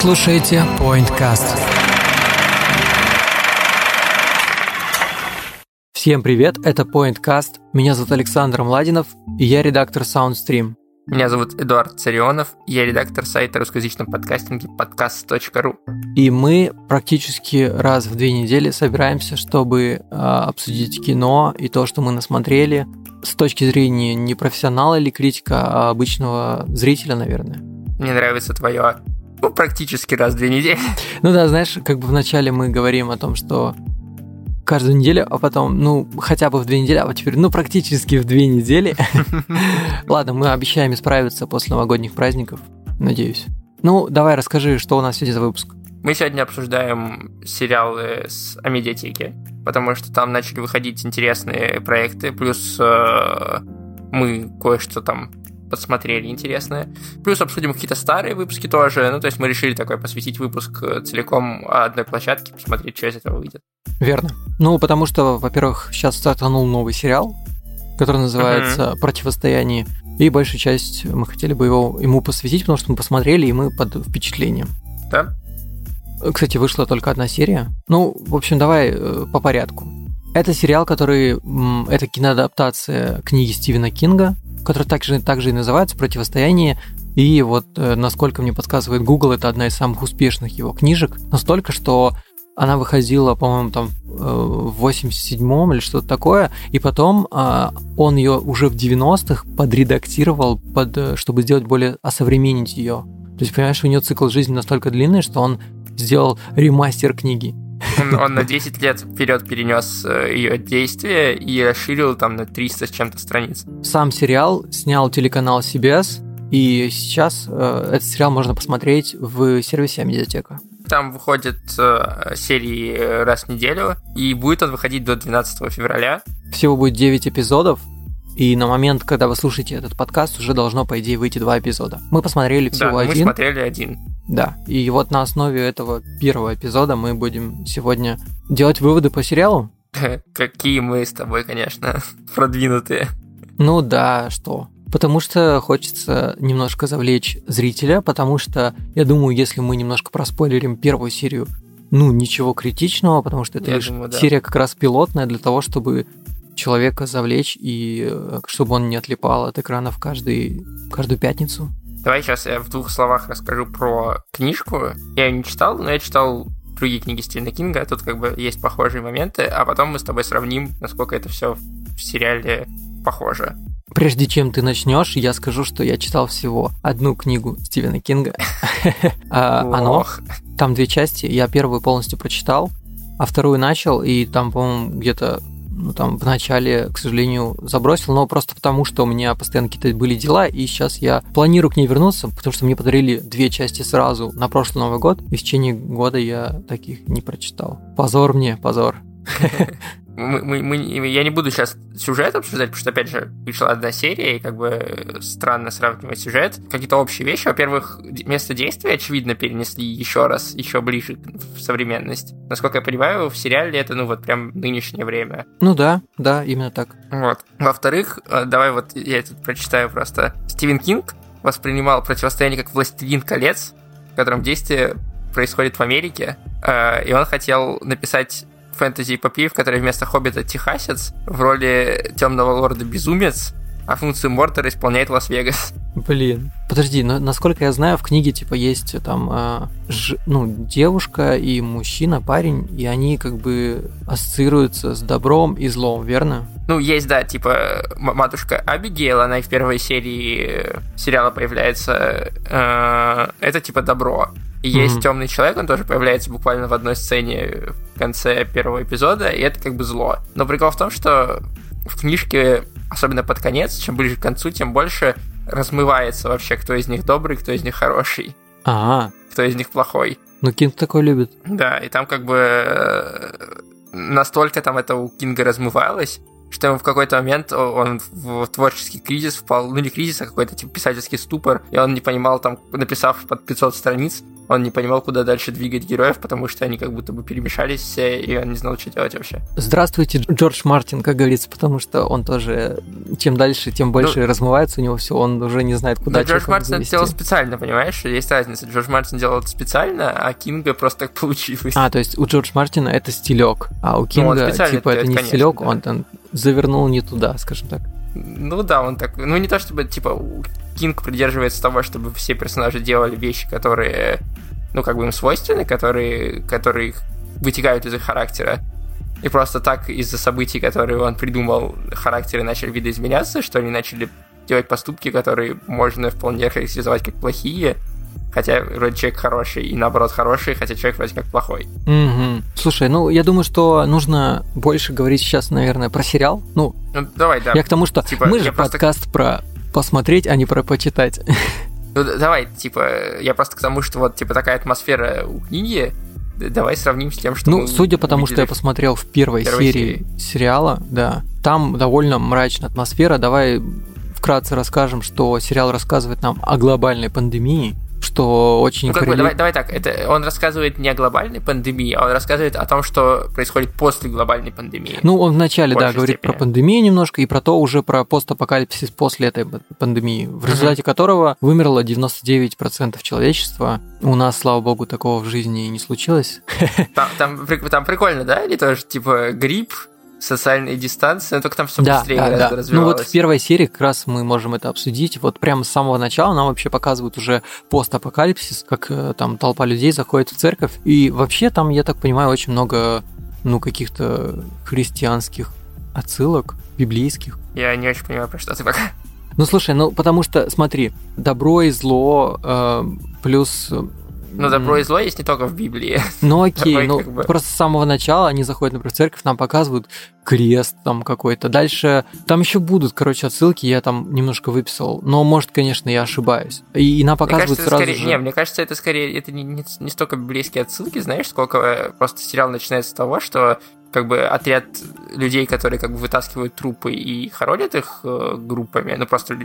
слушаете PointCast. Всем привет, это PointCast. Меня зовут Александр Младинов, и я редактор SoundStream. Меня зовут Эдуард Царионов, я редактор сайта русскоязычном подкастинге podcast.ru. И мы практически раз в две недели собираемся, чтобы э, обсудить кино и то, что мы насмотрели с точки зрения не профессионала или критика, а обычного зрителя, наверное. Мне нравится твое ну, практически раз в две недели. Ну да, знаешь, как бы вначале мы говорим о том, что каждую неделю, а потом, ну, хотя бы в две недели, а вот теперь, ну, практически в две недели. Ладно, мы обещаем исправиться после новогодних праздников, надеюсь. Ну, давай расскажи, что у нас сегодня за выпуск. Мы сегодня обсуждаем сериалы с Амедиатеки, потому что там начали выходить интересные проекты, плюс э, мы кое-что там подсмотрели интересное. Плюс обсудим какие-то старые выпуски тоже. Ну, то есть мы решили такой посвятить выпуск э, целиком одной площадке, посмотреть, что из этого выйдет. Верно. Ну, потому что, во-первых, сейчас стартанул новый сериал, который называется uh-huh. «Противостояние». И большую часть мы хотели бы его ему посвятить, потому что мы посмотрели, и мы под впечатлением. Да? Кстати, вышла только одна серия. Ну, в общем, давай э, по порядку. Это сериал, который... Это киноадаптация книги Стивена Кинга, который также, также и называется «Противостояние». И вот, э, насколько мне подсказывает Google, это одна из самых успешных его книжек. Настолько, что она выходила, по-моему, там э, в 87-м или что-то такое, и потом а, он ее уже в 90-х подредактировал, под, э, чтобы сделать более, осовременить ее. То есть, понимаешь, у нее цикл жизни настолько длинный, что он сделал ремастер книги. Он, он на 10 лет вперед перенес э, ее действие и расширил там на 300 с чем-то страниц. Сам сериал снял телеканал CBS, и сейчас э, этот сериал можно посмотреть в сервисе Медиатека. Там выходят э, серии раз в неделю, и будет он выходить до 12 февраля. Всего будет 9 эпизодов, и на момент, когда вы слушаете этот подкаст, уже должно, по идее, выйти два эпизода. Мы посмотрели всего да, один. мы смотрели один. Да, и вот на основе этого первого эпизода мы будем сегодня делать выводы по сериалу. Какие мы с тобой, конечно, продвинутые. Ну да, что? Потому что хочется немножко завлечь зрителя, потому что я думаю, если мы немножко проспойлерим первую серию, ну ничего критичного, потому что это Я лишь думаю, да. серия как раз пилотная для того, чтобы человека завлечь и э, чтобы он не отлипал от экранов каждый, каждую пятницу. Давай сейчас я в двух словах расскажу про книжку. Я ее не читал, но я читал другие книги Стивена Кинга, тут как бы есть похожие моменты, а потом мы с тобой сравним, насколько это все в сериале похоже. Прежде чем ты начнешь, я скажу, что я читал всего одну книгу Стивена Кинга. А, Оно. Там две части. Я первую полностью прочитал, а вторую начал, и там, по-моему, где-то ну, там в начале, к сожалению, забросил, но просто потому, что у меня постоянно какие-то были дела, и сейчас я планирую к ней вернуться, потому что мне подарили две части сразу на прошлый Новый год, и в течение года я таких не прочитал. Позор мне, позор. Мы, мы, мы- я не буду сейчас сюжет обсуждать, потому что, опять же, вышла одна серия, и как бы странно сравнивать сюжет. Какие-то общие вещи. Во-первых, место действия, очевидно, перенесли еще раз, еще ближе в современность. Насколько я понимаю, в сериале это, ну, вот прям нынешнее время. Ну да, да, именно так. Вот. Во-вторых, э, давай вот я тут прочитаю просто. Стивен Кинг воспринимал противостояние как «Властелин колец», в котором действие происходит в Америке, э, и он хотел написать фэнтези-эпопею, в которой вместо Хоббита Техасец в роли темного лорда Безумец, а функцию Мортера исполняет Лас-Вегас. Блин. Подожди, но насколько я знаю, в книге типа есть там э, ж- ну, девушка и мужчина, парень, и они как бы ассоциируются с добром и злом, верно? Ну, есть, да, типа матушка Абигейл, она и в первой серии э, сериала появляется. э, это типа добро. И есть Мгм. темный человек, он тоже появляется буквально в одной сцене в конце первого эпизода, и это как бы зло. Но прикол в том, что в книжке, особенно под конец, чем ближе к концу, тем больше размывается вообще, кто из них добрый, кто из них хороший, А, кто из них плохой. ну Кинг такой любит. Да, и там как бы э, настолько там это у Кинга размывалось, что в какой-то момент он в творческий кризис впал, ну не кризис, а какой-то типа писательский ступор, и он не понимал там, написав под 500 страниц, он не понимал, куда дальше двигать героев, потому что они как будто бы перемешались все, и он не знал, что делать вообще. Здравствуйте, Джордж Мартин, как говорится, потому что он тоже, чем дальше, тем больше ну, размывается у него все, он уже не знает, куда Джордж Мартин это делал специально, понимаешь? Есть разница. Джордж Мартин делал это специально, а Кинга просто так получилось. А, то есть у Джордж Мартина это стилек, а у ну, Кинга, ну, типа, это не конечно, стилек, да. он там завернул не туда, скажем так. Ну да, он так... Ну не то чтобы, типа, Кинг придерживается того, чтобы все персонажи делали вещи, которые, ну, как бы им свойственны, которые, которые вытекают из их характера. И просто так из-за событий, которые он придумал, характеры начали видоизменяться, что они начали делать поступки, которые можно вполне характеризовать как плохие, хотя вроде человек хороший, и наоборот хороший, хотя человек вроде как плохой. Угу. Слушай, ну я думаю, что нужно больше говорить сейчас, наверное, про сериал. Ну, ну давай, да. Я к тому, что типа, мы же просто... подкаст про посмотреть, а не про почитать. Ну давай, типа, я просто к тому, что вот типа такая атмосфера у книги, давай сравним с тем, что Ну, судя по тому, что я посмотрел в первой, первой серии, серии сериала, да, там довольно мрачная атмосфера. Давай вкратце расскажем, что сериал рассказывает нам о глобальной пандемии, что очень... Ну, как бы, давай, давай так, это, он рассказывает не о глобальной пандемии, а он рассказывает о том, что происходит после глобальной пандемии. Ну, он вначале, да, говорит степени. про пандемию немножко, и про то уже про постапокалипсис после этой пандемии, в результате uh-huh. которого вымерло 99% человечества. У нас, слава богу, такого в жизни не случилось. Там, там, там прикольно, да? Или тоже, типа, грипп, социальной дистанции, но только там все да, быстрее да, да. развивалось. Ну вот в первой серии как раз мы можем это обсудить. Вот прямо с самого начала нам вообще показывают уже постапокалипсис, как э, там толпа людей заходит в церковь. И вообще там, я так понимаю, очень много ну каких-то христианских отсылок, библейских. Я не очень понимаю, про что ты пока. Ну слушай, ну потому что, смотри, добро и зло э, плюс ну, добро и зло есть не только в Библии. Ну, окей, Давай, ну, как бы. просто с самого начала они заходят, например, в церковь, нам показывают крест там какой-то. Дальше там еще будут, короче, отсылки, я там немножко выписал. Но, может, конечно, я ошибаюсь. И, и нам показывают кажется, сразу скорее, же... Не, мне кажется, это скорее, это не, не, не столько библейские отсылки, знаешь, сколько э, просто сериал начинается с того, что как бы отряд людей, которые как бы вытаскивают трупы и хоронят их э, группами, ну просто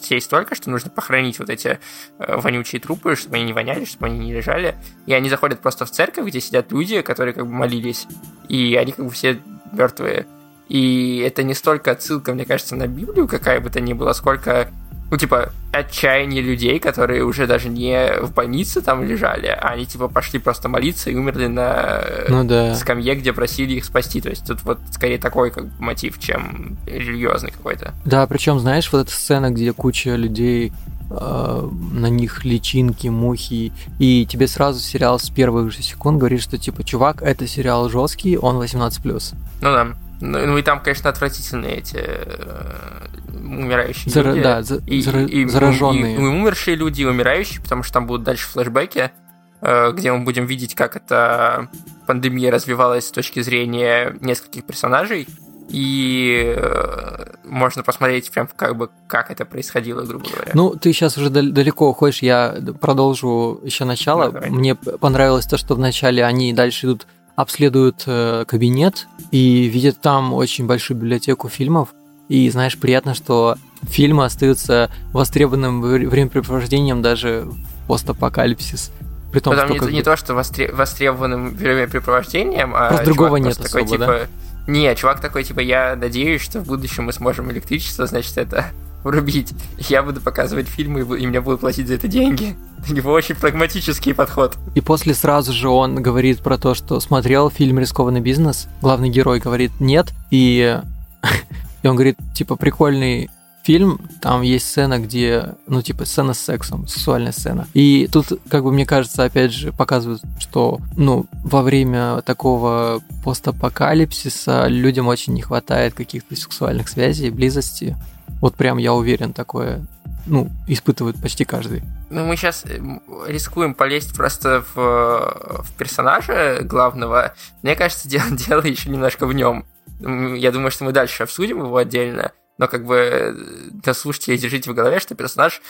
сесть столько, что нужно похоронить вот эти э, вонючие трупы, чтобы они не воняли, чтобы они не лежали. И они заходят просто в церковь, где сидят люди, которые как бы молились, и они как бы все мертвые. И это не столько отсылка, мне кажется, на Библию, какая бы то ни была, сколько ну, типа, отчаяние людей, которые уже даже не в больнице там лежали, а они, типа, пошли просто молиться и умерли на ну, да. скамье, где просили их спасти. То есть тут вот скорее такой как бы, мотив, чем религиозный какой-то. Да, причем, знаешь, вот эта сцена, где куча людей э, на них личинки, мухи, и тебе сразу сериал с первых же секунд говорит, что типа, чувак, это сериал жесткий, он 18+. Ну да. Ну, ну и там, конечно, отвратительные эти э, умирающие Зара- люди. Да, за- и, зара- и, зараженные. И, и умершие люди, и умирающие, потому что там будут дальше флешбеки, э, где мы будем видеть, как эта пандемия развивалась с точки зрения нескольких персонажей. И э, можно посмотреть прям как бы как это происходило, грубо говоря. Ну, ты сейчас уже далеко уходишь, я продолжу еще начало. Ну, Мне понравилось то, что вначале они дальше идут обследуют э, кабинет и видят там очень большую библиотеку фильмов. И знаешь, приятно, что фильмы остаются востребованным времяпрепровождением даже в постапокалипсис. При том, Потом что не, не то, что востре- востребованным времяпрепровождением, а просто другого нет такой, особо, типа, да? Не, чувак такой, типа, я надеюсь, что в будущем мы сможем электричество, значит, это врубить. Я буду показывать фильмы, и мне будут платить за это деньги. У него очень прагматический подход. И после сразу же он говорит про то, что смотрел фильм «Рискованный бизнес». Главный герой говорит «нет». И, и он говорит, типа, прикольный фильм, там есть сцена, где, ну, типа, сцена с сексом, сексуальная сцена. И тут, как бы, мне кажется, опять же, показывают, что, ну, во время такого постапокалипсиса людям очень не хватает каких-то сексуальных связей, близости. Вот прям я уверен, такое ну, испытывает почти каждый. Ну, мы сейчас э, рискуем полезть просто в, в персонажа главного. Мне кажется, дело, дело еще немножко в нем. Я думаю, что мы дальше обсудим его отдельно, но как бы э, для слушателей держите в голове, что персонаж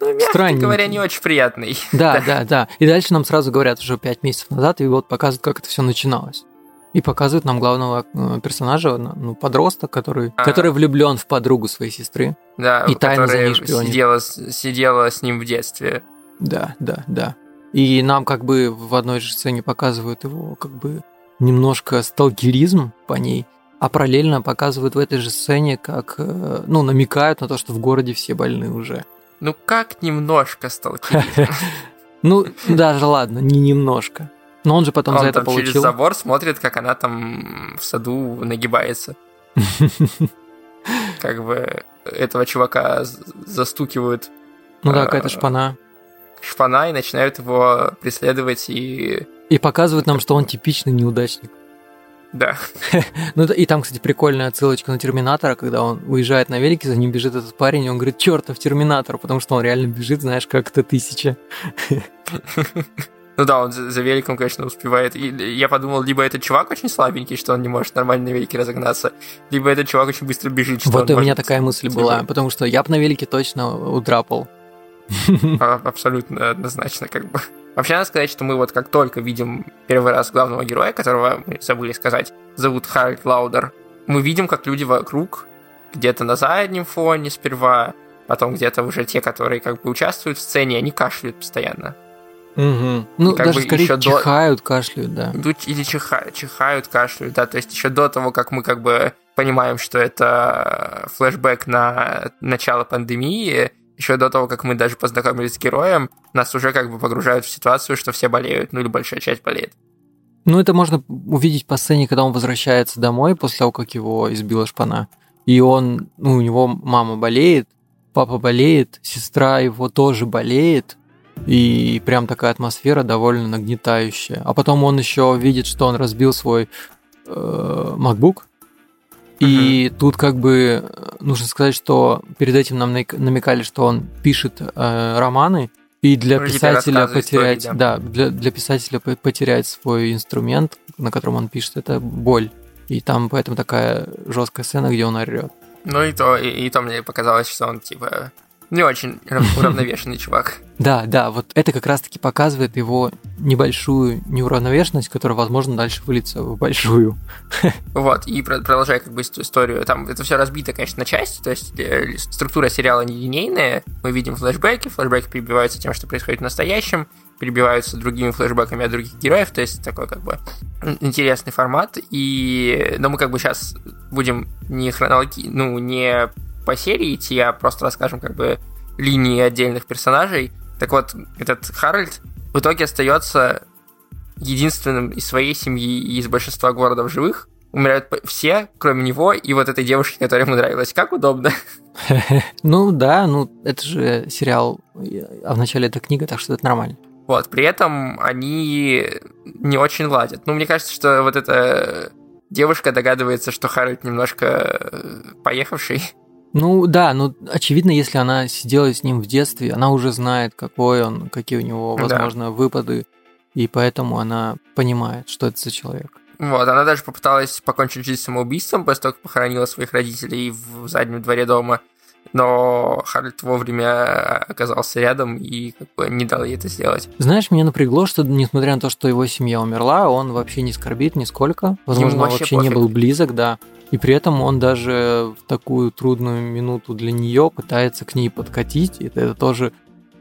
ну, мягко Странненький. говоря, не очень приятный. Да, да, да, да. И дальше нам сразу говорят уже пять месяцев назад, и вот показывают, как это все начиналось. И показывают нам главного э, персонажа, ну, подросток, который, а. который влюблен в подругу своей сестры. Да, и тайно за ней шпионит. Сидела, сидела с ним в детстве. Да, да, да. И нам как бы в одной же сцене показывают его как бы немножко сталкеризм по ней, а параллельно показывают в этой же сцене, как, э, ну, намекают на то, что в городе все больны уже. Ну как немножко сталкеризм? Ну, даже ладно, не немножко. Но он же потом за это получил. через забор смотрит, как она там в саду нагибается. Как бы этого чувака застукивают. Ну да, какая-то шпана. Шпана и начинают его преследовать и... И показывают нам, что он типичный неудачник. Да. ну и там, кстати, прикольная отсылочка на Терминатора, когда он уезжает на велике, за ним бежит этот парень, и он говорит, чертов Терминатор, потому что он реально бежит, знаешь, как то тысяча. Ну да, он за, за великом, конечно, успевает. И я подумал, либо этот чувак очень слабенький, что он не может нормально на велике разогнаться, либо этот чувак очень быстро бежит, что Вот у меня может... такая мысль была, потому что я бы на велике точно удрапал. А, Абсолютно однозначно, как бы. Вообще, надо сказать, что мы вот как только видим первый раз главного героя, которого мы забыли сказать, зовут Харальд Лаудер, мы видим, как люди вокруг, где-то на заднем фоне сперва, потом где-то уже те, которые как бы участвуют в сцене, они кашляют постоянно. Угу. Ну, Как даже бы скорее до- чихают, кашляют, да. Ну, Или чиха- чихают, кашляют, да, то есть еще до того, как мы как бы понимаем, что это флешбэк на начало пандемии, еще до того, как мы даже познакомились с героем, нас уже как бы погружают в ситуацию, что все болеют, ну или большая часть болеет. Ну, это можно увидеть по сцене, когда он возвращается домой после того, как его избила шпана. И он, ну, у него мама болеет, папа болеет, сестра его тоже болеет. И прям такая атмосфера довольно нагнетающая. А потом он еще видит, что он разбил свой э, MacBook. И тут как бы э, нужно сказать, что перед этим нам намек- намекали, что он пишет э, романы, и для или писателя потерять, истории, да, для, для писателя по- потерять свой инструмент, на котором он пишет, это боль. И там поэтому такая жесткая сцена, где он орет. Ну и то, и, и то мне показалось, что он типа не очень рав- уравновешенный чувак. Да, да, вот это как раз-таки показывает его небольшую неуравновешенность, которая, возможно, дальше выльется в большую. Вот, и про- продолжая как бы ис- историю, там это все разбито, конечно, на части, то есть э, структура сериала не линейная, мы видим флешбеки, флешбеки перебиваются тем, что происходит в настоящем, перебиваются другими флешбеками от других героев, то есть такой как бы ин- интересный формат, и, но мы как бы сейчас будем не хронологи, ну, не по серии идти, а просто расскажем как бы линии отдельных персонажей. Так вот, этот Харальд в итоге остается единственным из своей семьи и из большинства городов живых. Умирают все, кроме него и вот этой девушки, которая ему нравилась. Как удобно. Ну да, ну это же сериал, а вначале это книга, так что это нормально. Вот, при этом они не очень ладят. Ну, мне кажется, что вот эта девушка догадывается, что Харальд немножко э, поехавший. Ну да, ну очевидно, если она сидела с ним в детстве, она уже знает, какой он, какие у него, Да. возможно, выпады, и поэтому она понимает, что это за человек. Вот, она даже попыталась покончить жизнь самоубийством после того, как похоронила своих родителей в заднем дворе дома. Но Харальд вовремя оказался рядом и как бы не дал ей это сделать. Знаешь, меня напрягло, что несмотря на то, что его семья умерла, он вообще не скорбит нисколько. Возможно, он вообще вообще не пофиг. был близок, да. И при этом он даже в такую трудную минуту для нее пытается к ней подкатить. И это тоже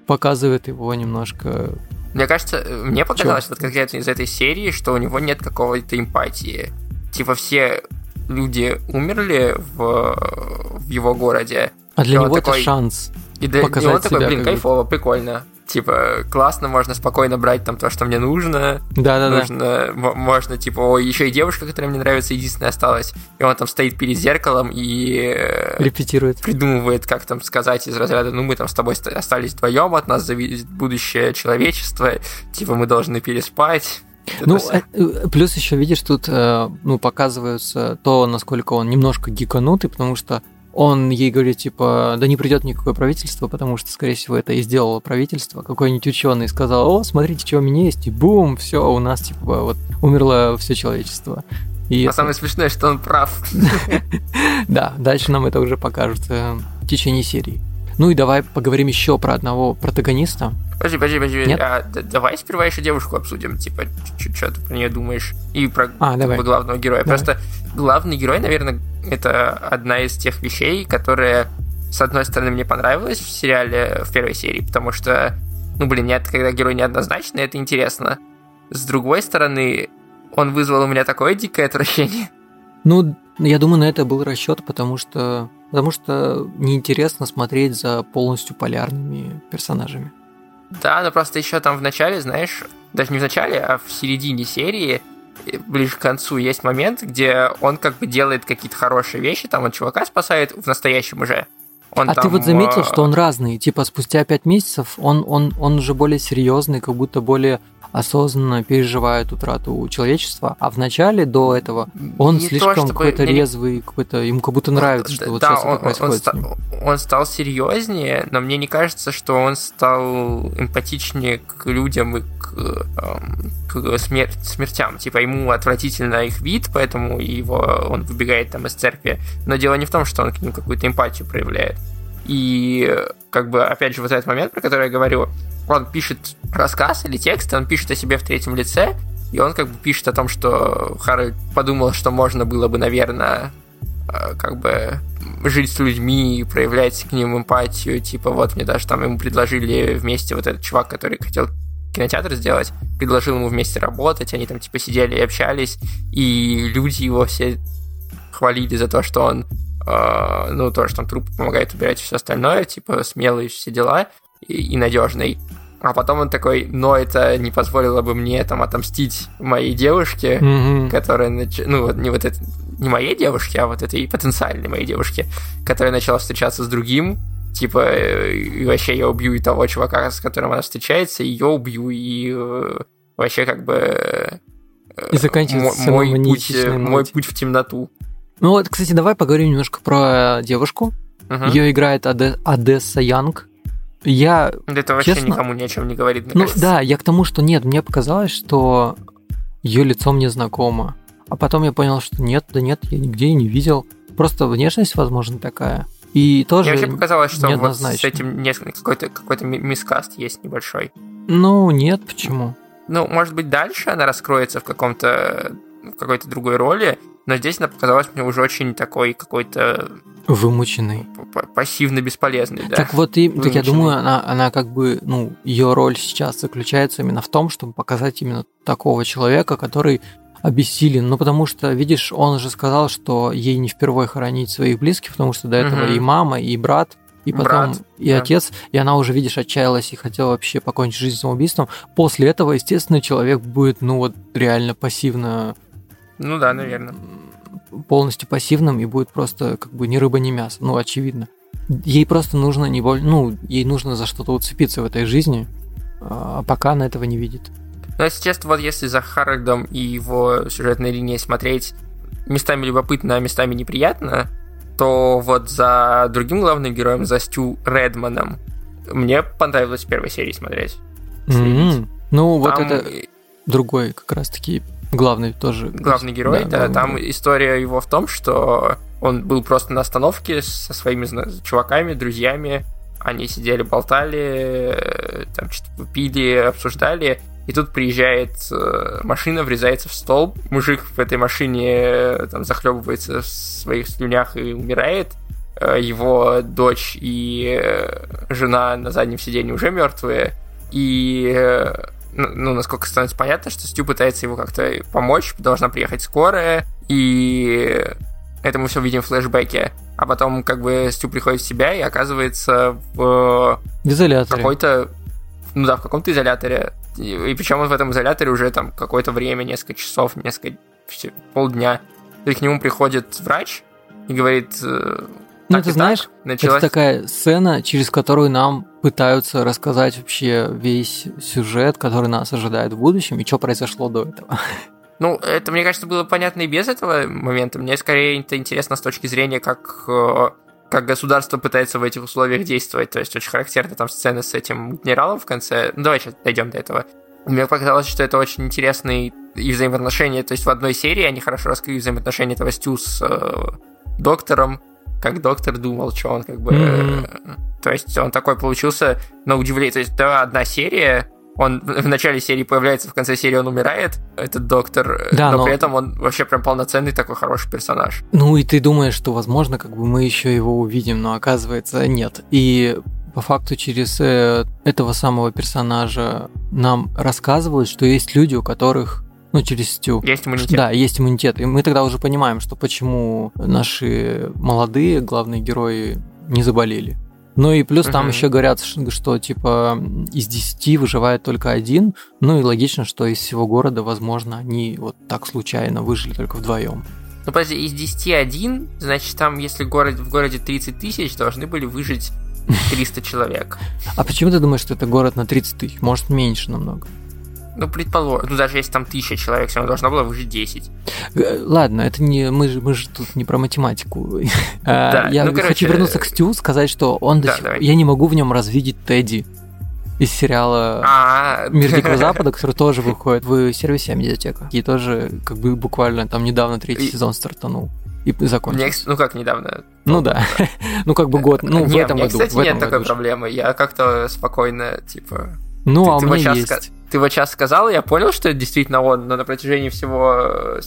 показывает его немножко... Мне кажется, мне показалось Чё? вот конкретно из этой серии, что у него нет какого-то эмпатии. Типа все люди умерли в, в его городе. А для И него такой- это шанс. И, и Показать он такой, себя блин, кайфово, прикольно. Типа, классно, можно спокойно брать там то, что мне нужно. Да-да-да. Нужно, м- можно, типа, ой, еще и девушка, которая мне нравится, единственная осталась. И он там стоит перед зеркалом и э, Репетирует. придумывает, как там сказать из разряда, ну, мы там с тобой ст- остались вдвоем, от нас зависит будущее человечества, типа, мы должны переспать. Это Ну, всё. э, плюс еще, видишь, тут э, ну, показывается то, насколько он немножко гиканутый, потому что он ей говорит, типа, да не придет никакое правительство, потому что, скорее всего, это и сделало правительство. Какой-нибудь ученый сказал, о, смотрите, что у меня есть, и бум, все, у нас, типа, вот, умерло все человечество. И А это- самое смешное, что он прав. Да, дальше нам это уже покажут э, в течение серии. Ну и давай поговорим еще про одного протагониста. Подожди, подожди, подожди. Нет? А, давай сперва еще девушку обсудим. Типа, что ты про нее думаешь? И про А, давай. главного героя. Давай. Просто главный герой, наверное, это одна из тех вещей, которые, с одной стороны, мне понравилась в сериале в первой серии, потому что ну, блин, нет, когда герой неоднозначный, это интересно. С другой стороны, он вызвал у меня такое дикое отвращение. Ну, я думаю, на это был расчет, потому что потому что неинтересно смотреть за полностью полярными персонажами. Да, но просто еще там в начале, знаешь, даже не в начале, а в середине серии, ближе к концу, есть момент, где он как бы делает какие-то хорошие вещи, там он чувака спасает в настоящем уже. Он а там, ты вот заметил, э, что он разный? Типа спустя пять месяцев он, он, он уже более серьезный, как будто более осознанно переживает утрату человечества, а в начале до этого он Не слишком какой-то не- резвый, какой-то ему как будто нравится, что вот да, сейчас он, это происходит. Он, ним. ста- он стал серьезнее, но мне не кажется, что он стал эмпатичнее к людям и к, эм, к смер- смертям. Типа ему отвратительно их вид, поэтому его он выбегает там из церкви. Но дело не в том, что он к ним какую-то эмпатию проявляет. И как бы, опять же, вот этот момент, про который я говорю, он пишет рассказ или текст, он пишет о себе в третьем лице, и он как бы пишет о том, что Харальд подумал, что можно было бы, наверное, э, как бы жить с людьми, проявлять к ним эмпатию, типа вот мне даже там ему предложили вместе вот этот чувак, который хотел кинотеатр сделать, предложил ему вместе работать, они там типа сидели и общались, и люди его все хвалили за то, что он, э, ну, то, что он труп помогает убирать и все остальное, типа смелый все дела, и, и надежный. А потом он такой, но это не позволило бы мне там отомстить моей девушке, Мгм. которая, нач- ну, вот не вот это, не моей девушке, а вот этой потенциальной моей девушке, которая начала встречаться с другим, типа, э, и вообще я убью и того чувака, с которым она встречается, и ее убью, и э, вообще как бы... э, И заканчивается мо- мой, самой путь, мой путь в темноту. Ну вот, кстати, давай поговорим немножко про девушку. Мгм. Ее играет Аде- Одесса Янг. Я Это вообще честно- никому ни о чем не говорит, мне Ну кажется. да, я к тому, что нет, мне показалось, что ее лицо мне знакомо. А потом я понял, что нет, да нет, я нигде и не видел. Просто внешность, возможно, такая. И тоже... Мне вообще показалось, что вот с этим несколько, какой-то, ми- мискаст есть небольшой. Ну, нет, почему? Ну, может быть, дальше она раскроется в каком-то в какой-то другой роли, но здесь она показалась мне уже очень такой какой-то Вымученный. п- пассивно-бесполезный, да. Так вот, и, так я думаю, она, она как бы, ну, ее роль сейчас заключается именно в том, чтобы показать именно такого человека, который обессилен. Ну, потому что, видишь, он же сказал, что ей не впервые хоронить своих близких, потому что до этого Мгм. и мама, и брат, и потом Брат, и да. отец, и она уже, видишь, отчаялась и хотела вообще покончить жизнь самоубийством. После этого, естественно, человек будет, ну, вот реально пассивно Ну да, наверное. полностью пассивным и будет просто как бы ни рыба, ни мясо. Ну, очевидно. Ей просто нужно не боль... ну, ей нужно за что-то уцепиться в этой жизни, а пока она этого не видит. Но если честно, вот если за Харальдом и его сюжетной линией смотреть местами любопытно, а местами неприятно, то вот за другим главным героем, за Стю Редманом, мне понравилось в первой серии смотреть. М, Ну, вот Там это другой как раз-таки главный тоже. главный герой, да, главный там герой. история его в том, что он был просто на остановке со своими чуваками, друзьями, они сидели, болтали, э, там что-то пили, обсуждали, и тут приезжает э, машина, врезается в столб, мужик в этой машине э, там захлебывается в своих слюнях и умирает, его дочь и жена на заднем сиденье уже мертвые, и ну, ну, насколько становится понятно, что Стю пытается его как-то помочь, должна приехать скорая, и это мы все видим в флешбеке. А потом как бы Стю приходит в себя и оказывается в В изоляторе. какой-то, ну да, в каком-то изоляторе. И, и причем он в этом изоляторе уже там какое-то время, несколько часов, несколько полдня. И к нему приходит врач и говорит, э, Ну, так ты знаешь, так, началась... Это такая сцена, через которую нам пытаются рассказать вообще весь сюжет, который нас ожидает в будущем, и что произошло до этого. Ну, это, мне кажется, было понятно и без этого момента. Мне скорее это интересно с точки зрения, как, э, как государство пытается в этих условиях действовать. То есть очень характерна там сцена с этим генералом в конце. Ну, давай сейчас дойдем до этого. Мне показалось, что это очень интересный и взаимоотношения. То есть в одной серии они хорошо раскрыли взаимоотношения этого Стю с э, доктором, как доктор думал, что он как бы... Э, То есть он такой получился на удивление. То есть да, одна серия, он в начале серии появляется, в конце серии он умирает, этот доктор, Да, но, но- при этом он вообще прям полноценный такой хороший персонаж. Ну и ты думаешь, что, возможно, как бы мы еще его увидим, но оказывается нет. И по факту через э, этого самого персонажа нам рассказывают, что есть люди, у которых ну, через Стю. Есть иммунитет. Да, есть иммунитет. И мы тогда уже понимаем, что почему наши молодые главные герои не заболели. Ну и плюс там Мгм. еще говорят, что, что, типа из 10 выживает только один. Ну и логично, что из всего города, возможно, они вот так случайно выжили только вдвоем. Ну, подожди, из 10 один, значит, там, если город, в городе 30 тысяч, должны были выжить 300 человек. А почему ты думаешь, что это город на 30 тысяч? Может, меньше намного? Ну, предположим, ну, даже если там 1000 человек, все равно должно было выжить 10. Э, Ладно, это не мы же мы же тут не про математику. А, Да, Я ну, короче, хочу вернуться к Стю, сказать, что он до да, сих- давай. я не могу в нем развидеть Тедди из сериала А, Мир Дикого Запада, который тоже выходит в сервисе Медиатека. И тоже как бы буквально там недавно третий И- сезон стартанул. И закончился. ну как недавно? Ну да. Ну как бы год, ну в этом году. кстати, нет такой проблемы. Я как-то спокойно, типа... Ну, а у вот меня есть. Ты вот сейчас сказал, я понял, что это действительно он, но на протяжении всего э,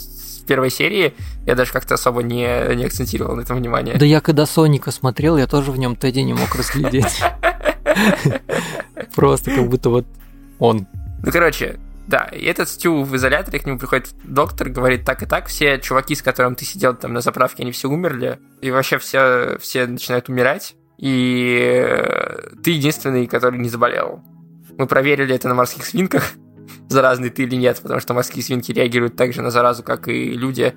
первой серии я даже как-то особо не, не акцентировал на этом внимание. Да я когда Соника смотрел, я тоже в нем Тедди не мог разглядеть. Просто как будто вот он. Ну, короче, да, и этот Стю в изоляторе, к нему приходит доктор, говорит так и так, все чуваки, с которыми ты сидел там на заправке, они все умерли, и вообще все, все начинают умирать, и э, ты единственный, который не заболел. Мы проверили это на морских свинках, заразный ты или нет, потому что морские свинки реагируют так же на заразу, как и люди.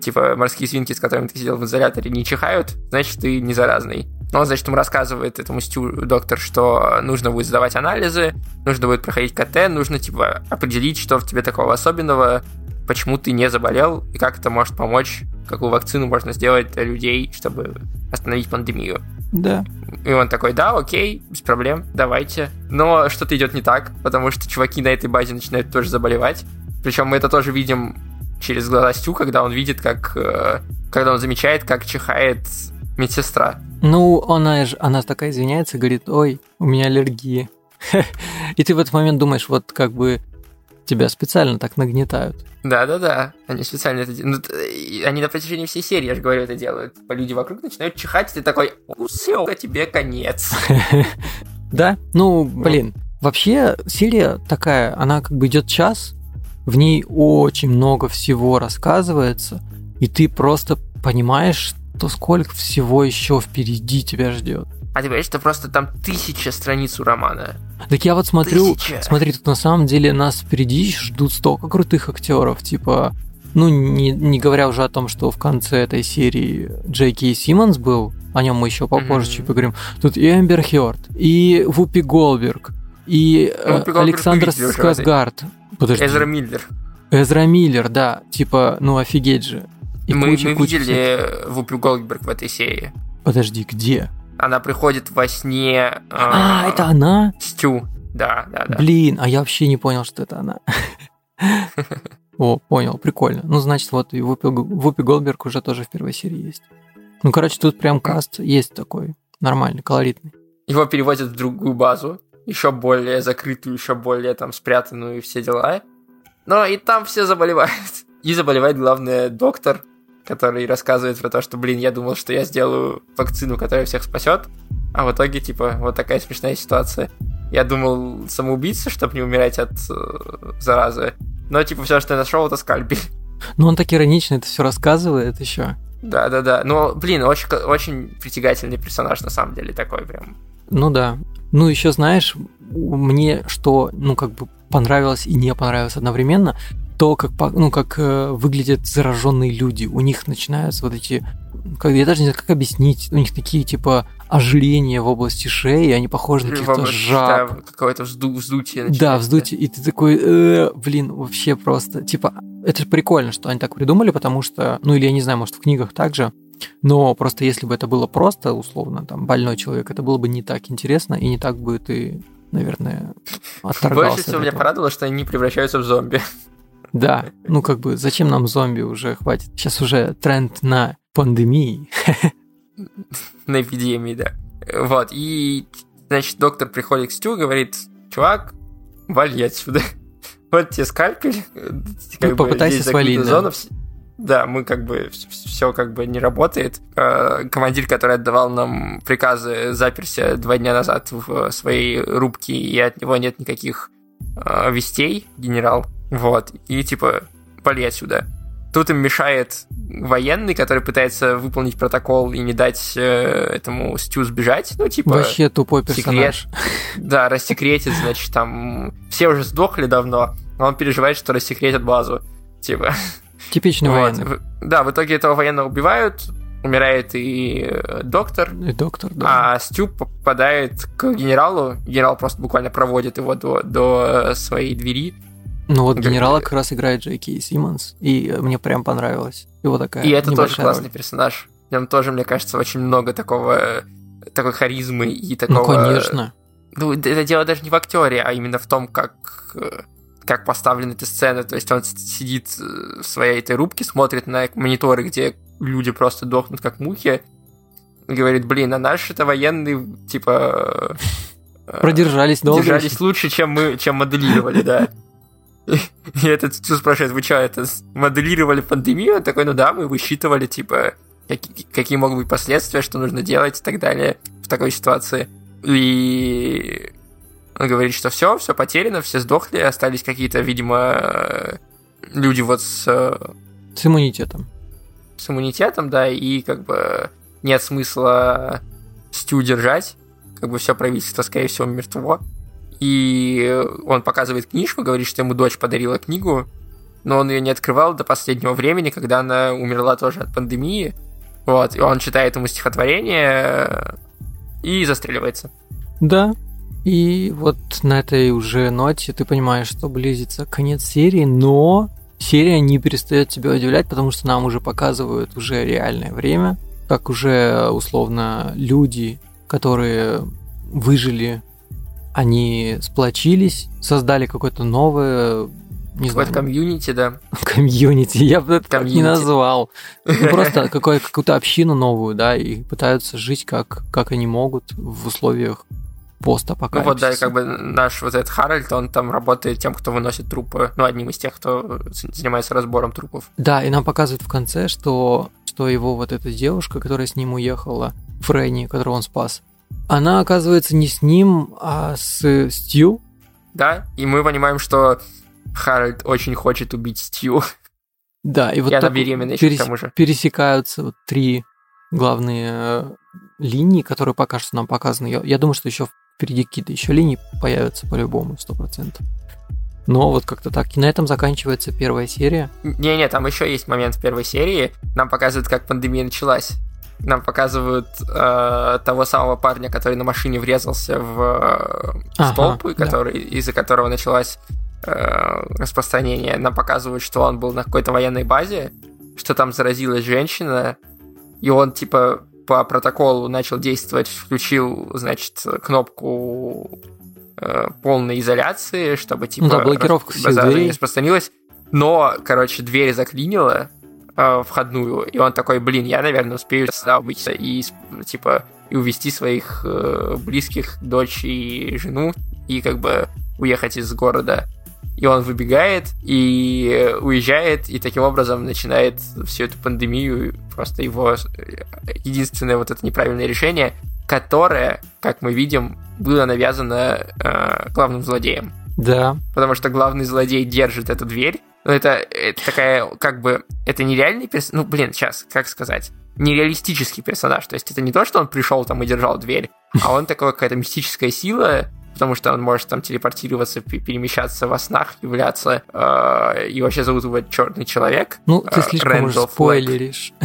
Типа, морские свинки, с которыми ты сидел в изоляторе, не чихают, значит, ты не заразный. Но значит, ему рассказывает этому Стю доктор, что нужно будет сдавать анализы, нужно будет проходить КТ, нужно, типа, определить, что в тебе такого особенного, почему ты не заболел, и как это может помочь, какую вакцину можно сделать для людей, чтобы остановить пандемию. Да. И он такой, да, окей, без проблем, давайте. Но что-то идет не так, потому что чуваки на этой базе начинают тоже заболевать. Причем мы это тоже видим через глаза Стю, когда он видит, как... э, Когда он замечает, как чихает медсестра. Ну, она, ж- она такая извиняется, говорит, ой, у меня аллергия. И ты в этот момент думаешь, вот как бы тебя специально так нагнетают. Да-да-да, они специально это делают. Ну, Они на протяжении всей серии, я же говорю, это делают. Типа люди вокруг начинают чихать, и ты такой, все, тебе конец. Да? Ну, блин. Вообще, серия такая, она как бы идет час, в ней очень много всего рассказывается, и ты просто понимаешь, что сколько всего еще впереди тебя ждет. А ты понимаешь, что просто там тысяча страниц у романа. Так я вот смотрю, Тысяча. смотри, тут на самом деле нас впереди ждут столько крутых актеров, типа, ну, не, не говоря уже о том, что в конце этой серии Джей Кей Симмонс был, о нем мы еще попозже чуть поговорим. Тут и Эмбер Хёрд, и Вупи Голберг, и э, Вупи Голдберг Александр. Скарсгард. Подожди. Эзра Миллер. Эзра Миллер, да, типа, ну офигеть же. И мы куча- мы куча всяких- видели Вупи Голдберг в этой серии. Подожди, где? Она приходит во сне... А, это она? Стю. Да, да, да. Блин, а я вообще не понял, что это она. О, понял, прикольно. Ну, значит, вот и Вупи, Вупи Голдберг уже тоже в первой серии есть. Ну, короче, тут прям каст есть такой, нормальный, колоритный. Его переводят в другую базу, еще более закрытую, еще более там спрятанную и все дела. Но и там все заболевают. И заболевает, главное, доктор, который рассказывает про то, что, блин, я думал, что я сделаю вакцину, которая всех спасет, а в итоге, типа, вот такая смешная ситуация. Я думал самоубийца, чтобы не умирать от э, заразы, но, типа, все, что я нашел, это скальпель. Ну, он так иронично это все рассказывает еще. Да-да-да. Но, блин, очень, очень притягательный персонаж, на самом деле, такой прям. Ну да. Ну, еще знаешь, мне что, ну, как бы понравилось и не понравилось одновременно, то, как, ну, как э, выглядят зараженные люди. У них начинаются вот эти, как, я даже не знаю, как объяснить, у них такие, типа, ожирения в области шеи, они похожи на каких-то жаб. да, какое-то взду- вздутие Да, вздутие, и ты такой, «Э, блин, вообще просто, типа, это же прикольно, что они так придумали, потому что, ну или я не знаю, может в книгах также, но просто если бы это было просто, условно, там, больной человек, это было бы не так интересно, и не так бы ты, наверное, отторгался Больше от всего меня порадовало, что они не превращаются в зомби. Да, ну как бы, зачем нам зомби уже, хватит. Сейчас уже тренд на пандемии. на эпидемии, да. Вот, и, значит, доктор приходит к Стю говорит, чувак, вали отсюда. Вот тебе скальпель. Как бы попытайся свалить, да. зона, да, мы как бы все как бы не работает. Э, командир, который отдавал нам приказы, заперся два дня назад в своей рубке, и от него нет никаких э, вестей, генерал. Вот. И типа, пали отсюда. Тут им мешает военный, который пытается выполнить протокол и не дать э, этому Стю сбежать. Ну, типа... Вообще тупой персонаж. Секрет. Да, рассекретит, значит, там... Все уже сдохли давно, но он переживает, что рассекретят базу. Типа... Типичный вот. военный. Да, в итоге этого военного убивают, умирает и э, доктор. И доктор, да. А Стю попадает к генералу. Генерал просто буквально проводит его до, до своей двери. Ну вот генерала как раз играет Джеки Симмонс, и мне прям понравилось. Его такая И это тоже классный роль. персонаж. В нем тоже, мне кажется, очень много такого такой харизмы и такого... Ну, конечно. Ну, это дело даже не в актере, а именно в том, как э, как поставлена эта сцена. То есть он сидит э, в своей этой рубке, смотрит на мониторы, где люди просто дохнут как мухи, и говорит, блин, а наши это военные, типа... э, Продержались долго. держались лучше, чем мы, чем моделировали, да. И этот спрашивает, вы что, это моделировали пандемию? Он такой, ну да, мы высчитывали, типа, какие, какие могут быть последствия, что нужно делать и так далее в такой ситуации. И он говорит, что все, все потеряно, все сдохли, остались какие-то, видимо, э, люди вот с, э, С иммунитетом. с иммунитетом, да, и как бы нет смысла Стю держать, как бы все правительство, скорее всего, мертво. И он показывает книжку, говорит, что ему дочь подарила книгу, но он ее не открывал до последнего времени, когда она умерла тоже от пандемии. Вот, и он читает ему стихотворение э, и застреливается. Да. И вот на этой уже ноте ты понимаешь, что близится конец серии, но серия не перестает тебя удивлять, потому что нам уже показывают уже реальное время, как уже условно люди, которые выжили, они сплочились, создали какое-то новое, не знаю, Какое-то комьюнити, да. комьюнити, я бы это так не назвал. Ну, просто какую-то общину новую, да, и пытаются жить как, как они могут в условиях Ну постапокалипсиса. вот, да, и как бы наш вот этот Харальд, он там работает тем, кто выносит трупы, ну, одним из тех, кто занимается разбором трупов. Да, и нам показывают в конце, что, что его вот эта девушка, которая с ним уехала, Фрэнни, которую он спас, она оказывается не с ним, а с Стью. Да, и мы понимаем, что Харальд очень хочет убить Стью. Да, и вот И так перес- пересекаются вот три главные э, линии, которые пока что нам показаны. Я, я думаю, что еще впереди какие-то еще линии появятся по-любому, сто процентов. Но вот как-то так. И на этом заканчивается первая серия. Не-не, там еще есть момент в первой серии. Нам показывают, как пандемия началась. Нам показывают э, того самого парня, который на машине врезался в э, Ага, столб, да. который, из-за которого началось э, распространение. Нам показывают, что он был на какой-то военной базе, что там заразилась женщина, и он типа по протоколу начал действовать, включил, значит, кнопку э, полной изоляции, чтобы типа Ну да, блокировка рас- всех не распространилась. Но, короче, дверь заклинила э, входную, и он такой, блин, я, наверное, успею сюда выйти и, типа, и увести своих э, близких, дочь и жену, и как бы уехать из города. И он выбегает и э, уезжает, и таким образом начинает всю эту пандемию, просто его э, единственное вот это неправильное решение, которое, как мы видим, было навязано э, главным злодеем Да. потому что главный злодей держит эту дверь. Ну, это, это такая, как бы, это нереальный персонаж, ну, блин, сейчас, как сказать, нереалистический персонаж, то есть это не то, что он пришел там и держал дверь, а он такой какая-то мистическая сила, потому что он может там телепортироваться, пе- перемещаться во снах, являться, э, и вообще зовут его Черный Человек. Ну, ты э, слишком уж Рэндалф спойлеришь.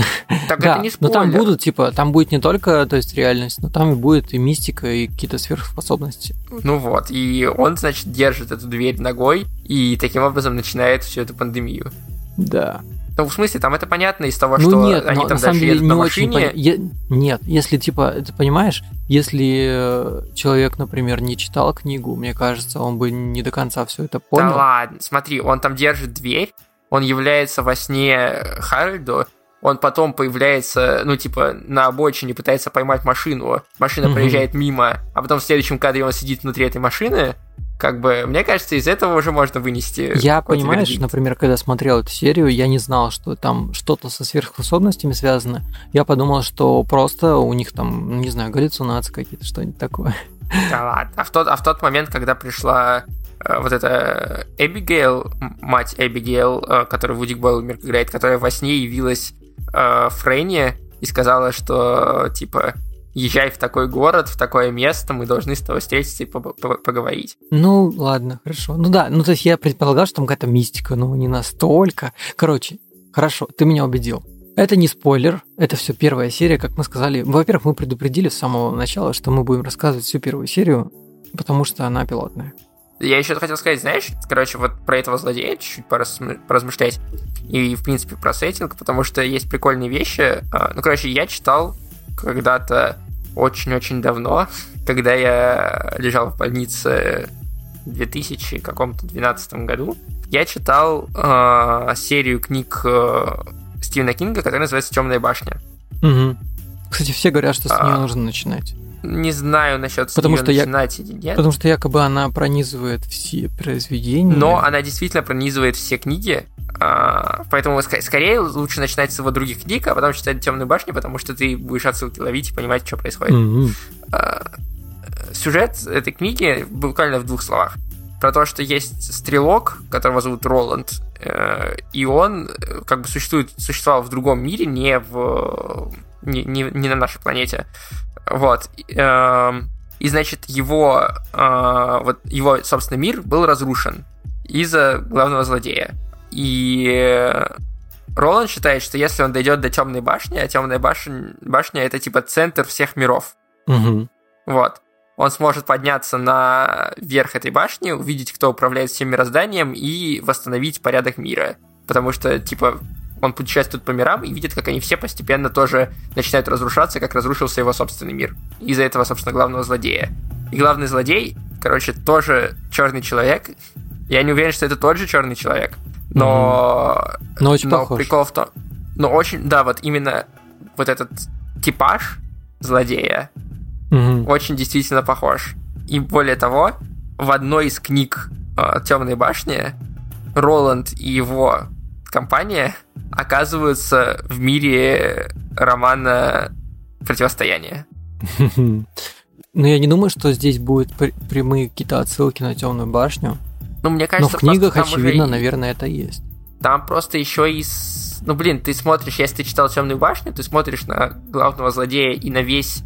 Так Да, это не но там спойлер. будут, типа, там будет не только, то есть, реальность, но там будет и мистика, и какие-то сверхспособности. Ну вот, и он, значит, держит эту дверь ногой, и таким образом начинает всю эту пандемию. Да. Ну, в смысле, там это понятно из того, ну что нет, они но там на самом даже деле едут не на очень машине. поня- я- Нет, если типа, ты понимаешь, если э, человек, например, не читал книгу, мне кажется, он бы не до конца все это понял. Да ладно, смотри, он там держит дверь, он является во сне Харальду, он потом появляется, ну, типа, на обочине пытается поймать машину, машина Мгм. проезжает мимо, а потом в следующем кадре он сидит внутри этой машины, как бы, мне кажется, из этого уже можно вынести. Я, понимаешь, вердикт. например, когда смотрел эту серию, я не знал, что там что-то со сверхспособностями связано. Я подумал, что просто у них там, ну, не знаю, галлюцинации какие-то, что-нибудь такое. Да ладно. А в тот, а в тот момент, когда пришла э, вот эта Эбигейл, мать Эбигейл, э, которую Вудик Бойлмер играет, которая во сне явилась э, Фрейне и сказала, что, типа, езжай в такой город, в такое место, мы должны с тобой встретиться и поговорить. Ну, ладно, хорошо. Ну да, ну то есть я предполагал, что там какая-то мистика, но не настолько. Короче, хорошо, ты меня убедил. Это не спойлер, это все первая серия, как мы сказали. Во-первых, мы предупредили с самого начала, что мы будем рассказывать всю первую серию, потому что она пилотная. Я еще хотел сказать, знаешь, короче, вот про этого злодея чуть-чуть поразмышлять. И, в принципе, про сеттинг, потому что есть прикольные вещи. А, ну, короче, я читал когда-то очень-очень давно, когда я лежал в больнице в 2000 каком-то 12 году, я читал э, серию книг э, Стивена Кинга, которая называется «Темная башня». Угу. Кстати, все говорят, что с нее а, нужно начинать. Не знаю насчет потому что начинать я, или нет. Потому что якобы она пронизывает все произведения. Но она действительно пронизывает все книги, а, поэтому скорее лучше начинать с его других книг, а потом читать Темную башню, потому что ты будешь отсылки ловить и понимать, что происходит. Mm-hmm. Сюжет этой книги буквально в двух словах. Про то, что есть стрелок, которого зовут Роланд, э, и он э, как бы существует, существовал в другом мире, не в не, не, не на нашей планете. Вот. Эм, и, значит, его, вот его, собственно, мир был разрушен из-за главного злодея. И Роланд считает, что если он дойдет до темной башни, а темная башня, башня это типа центр всех миров. Угу. Вот. Он сможет подняться на верх этой башни, увидеть, кто управляет всем мирозданием и восстановить порядок мира. Потому что, типа, он путешествует по мирам и видит, как они все постепенно тоже начинают разрушаться, как разрушился его собственный мир. Из-за этого, собственно, главного злодея. И главный злодей, короче, тоже черный человек. Я не уверен, что это тот же черный человек. Но, но очень но похож. прикол в том, но очень, да, вот именно вот этот типаж злодея угу. очень действительно похож. И более того, в одной из книг э, Темной башни Роланд и его компания оказываются в мире романа Противостояние. Ну, я не думаю, что здесь будут прямые какие-то отсылки на Темную башню. Ну, мне кажется, Но в книгах, очевидно, уже... наверное, это есть. Там просто еще и... Ну, блин, ты смотришь, если ты читал «Темную башню», ты смотришь на главного злодея и на весь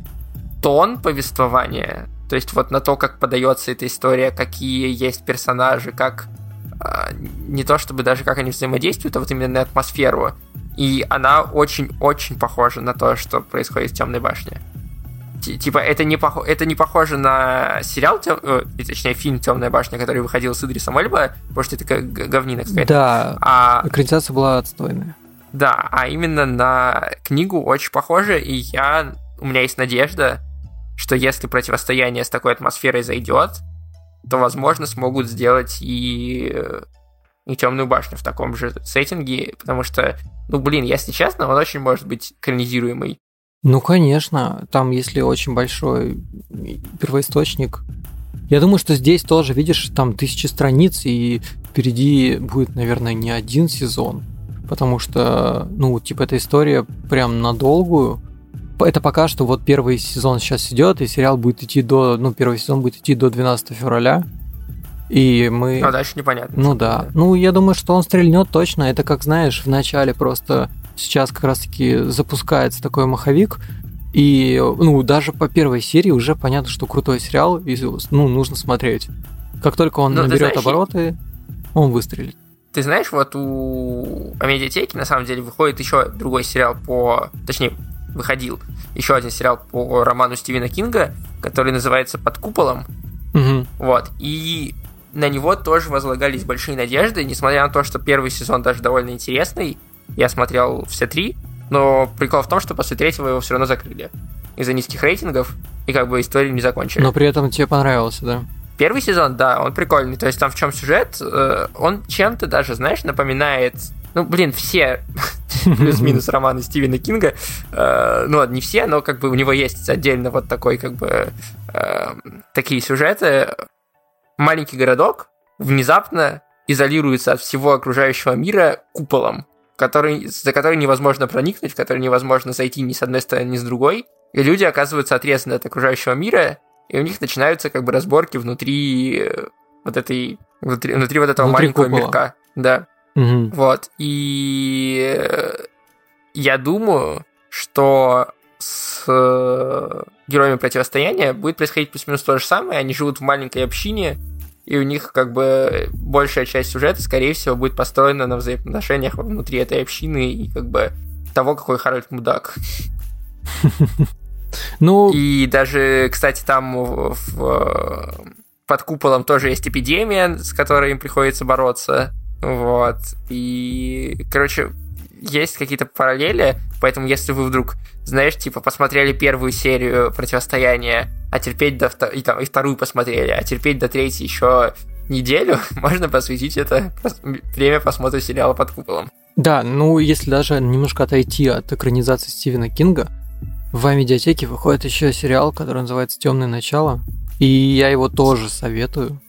тон повествования, то есть вот на то, как подается эта история, какие есть персонажи, как не то чтобы даже как они взаимодействуют, а вот именно на атмосферу. И она очень-очень похожа на то, что происходит в Темной башне типа, это не, пох... это не похоже на сериал, тем... Э, точнее, фильм «Темная башня», который выходил с Идрисом Эльба, потому что это как говнина какая-то. Да, а... экранизация была отстойная. Да, а именно на книгу очень похоже, и я... У меня есть надежда, что если противостояние с такой атмосферой зайдет, то, возможно, смогут сделать и и темную башню в таком же сеттинге, потому что, ну, блин, если честно, он очень может быть экранизируемый. Ну, конечно, там, если очень большой первоисточник. Я думаю, что здесь тоже, видишь, там тысячи страниц, и впереди будет, наверное, не один сезон. Потому что, ну, типа, эта история прям надолгую. Это пока что вот первый сезон сейчас идет, и сериал будет идти до, ну, первый сезон будет идти до 12 февраля. И мы... А дальше непонятно. Ну да. Ну, я думаю, что он стрельнет точно. Это как, знаешь, в начале просто сейчас как раз-таки запускается такой маховик, и, ну, даже по первой серии уже понятно, что крутой сериал, и, ну, нужно смотреть. Как только он Но, ну, наберет знаешь, обороты, он выстрелит. Ты знаешь, вот у Амедиатеки на самом деле выходит еще другой сериал по... Точнее, выходил еще один сериал по роману Стивена Кинга, который называется «Под куполом». Угу. Вот. И на него тоже возлагались большие надежды, несмотря на то, что первый сезон даже довольно интересный, я смотрел все три, но прикол в том, что после третьего его все равно закрыли. Из-за низких рейтингов, и как бы историю не закончили. Но при этом тебе понравился, да? Первый сезон, да, он прикольный. То есть там в чем сюжет? Э, он чем-то даже, знаешь, напоминает ну, блин, все плюс-минус романы Стивена Кинга, э, ну, не все, но как бы у него есть отдельно вот такой, как бы, э, такие сюжеты. маленький городок внезапно изолируется от всего окружающего мира куполом, который, за который невозможно проникнуть, в который невозможно зайти ни с одной стороны, ни с другой. И люди оказываются отрезаны от окружающего мира, и у них начинаются как бы разборки внутри э, вот этой, внутри, внутри вот этого внутри маленького купола. мирка. Да. Угу. Вот. И э, я думаю, что с э, героями противостояния будет происходить плюс-минус то же самое. Они живут в маленькой общине, и у них как бы большая часть сюжета, скорее всего, будет построена на взаимоотношениях внутри этой общины и как бы того, какой Харальд мудак. Ну... И даже, кстати, там в, в, под куполом тоже есть эпидемия, с которой им приходится бороться. Вот. И, короче, есть какие-то параллели, поэтому если вы вдруг, знаешь, типа, посмотрели первую серию противостояния, а терпеть до и, там, и вторую посмотрели, а терпеть до третьей еще неделю, можно посвятить это время просмотра сериала под куполом. Да, ну если даже немножко отойти от экранизации Стивена Кинга, в медиатеке выходит еще сериал, который называется Темное начало. И я его тоже советую.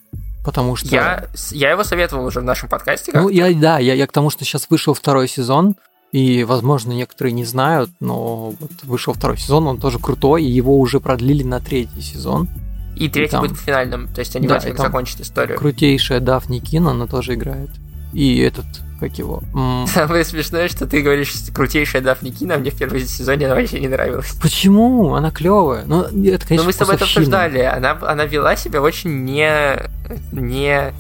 Потому что... Я, я его советовал уже в нашем подкасте. Ну, я, да, я, я к тому, что сейчас вышел второй сезон, и, возможно, некоторые не знают, но вот вышел второй сезон, он тоже крутой, и его уже продлили на третий сезон. И третий и там... будет финальным, то есть они да, вроде закончат историю. Крутейшая Дафни Кин, она тоже играет. И этот как его. Самое смешное, что ты говоришь крутейшая Дафни Кина, мне в первом сезоне она вообще не нравилась. Почему? Она клевая. Ну, это, конечно, Но мы с тобой это обсуждали. Она, она вела себя очень не... не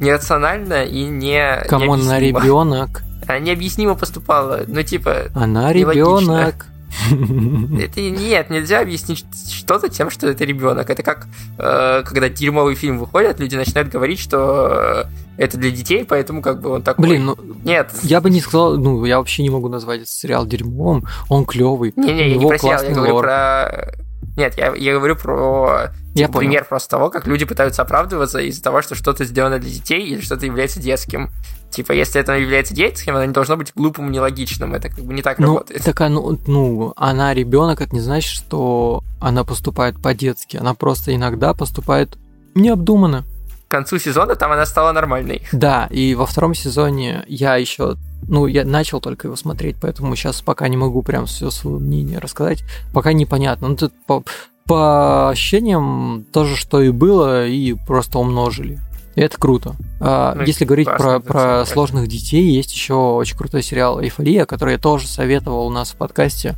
нерационально и не Кому она ребенок? Она необъяснимо поступала. Ну, типа... Она ребенок. Это нет, нельзя объяснить что-то тем, что это ребенок. Это как э, когда дерьмовый фильм выходит, люди начинают говорить, что э, это для детей, поэтому как бы он такой. Блин, ну нет. Я бы не сказал, ну я вообще не могу назвать этот сериал дерьмовым. Он клевый. Не, не, я не про сериал, я говорю лор. про. Нет, я, я говорю про я типа, пример просто того, как люди пытаются оправдываться из-за того, что что-то сделано для детей или что-то является детским. Типа, если это является детским, оно не должно быть глупым, нелогичным. Это как бы не так ну, работает. Так, ну, ну, она ребенок, это не значит, что она поступает по-детски. Она просто иногда поступает необдуманно. К концу сезона там она стала нормальной. Да, и во втором сезоне я еще ну, я начал только его смотреть, поэтому сейчас пока не могу прям все свое мнение рассказать. Пока непонятно. Ну, тут по, по ощущениям то же, что и было, и просто умножили. И это круто. А, ну, Если говорить про, про сложных детей, есть еще очень крутой сериал «Эйфория», который я тоже советовал у нас в подкасте.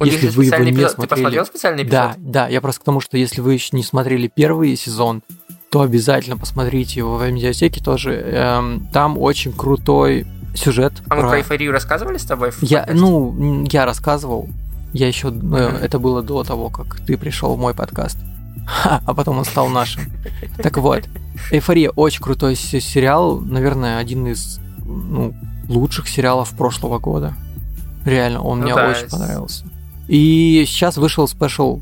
У если вы его не эпизод. смотрели... Ты посмотрел специальный эпизод? Да, да. Я просто к тому, что если вы еще не смотрели первый сезон, то обязательно посмотрите его в медиатеке тоже. Эм, там очень крутой сюжет. А про... мы про эйфорию рассказывали с тобой? я, ну, я рассказывал. Я еще, mm-hmm. это было до того, как ты пришел в мой подкаст. а потом он стал нашим. Так вот, «Эйфория» очень крутой сериал, наверное, один из ну, лучших сериалов прошлого года. Реально, он ну, мне да, очень понравился. И сейчас вышел спешл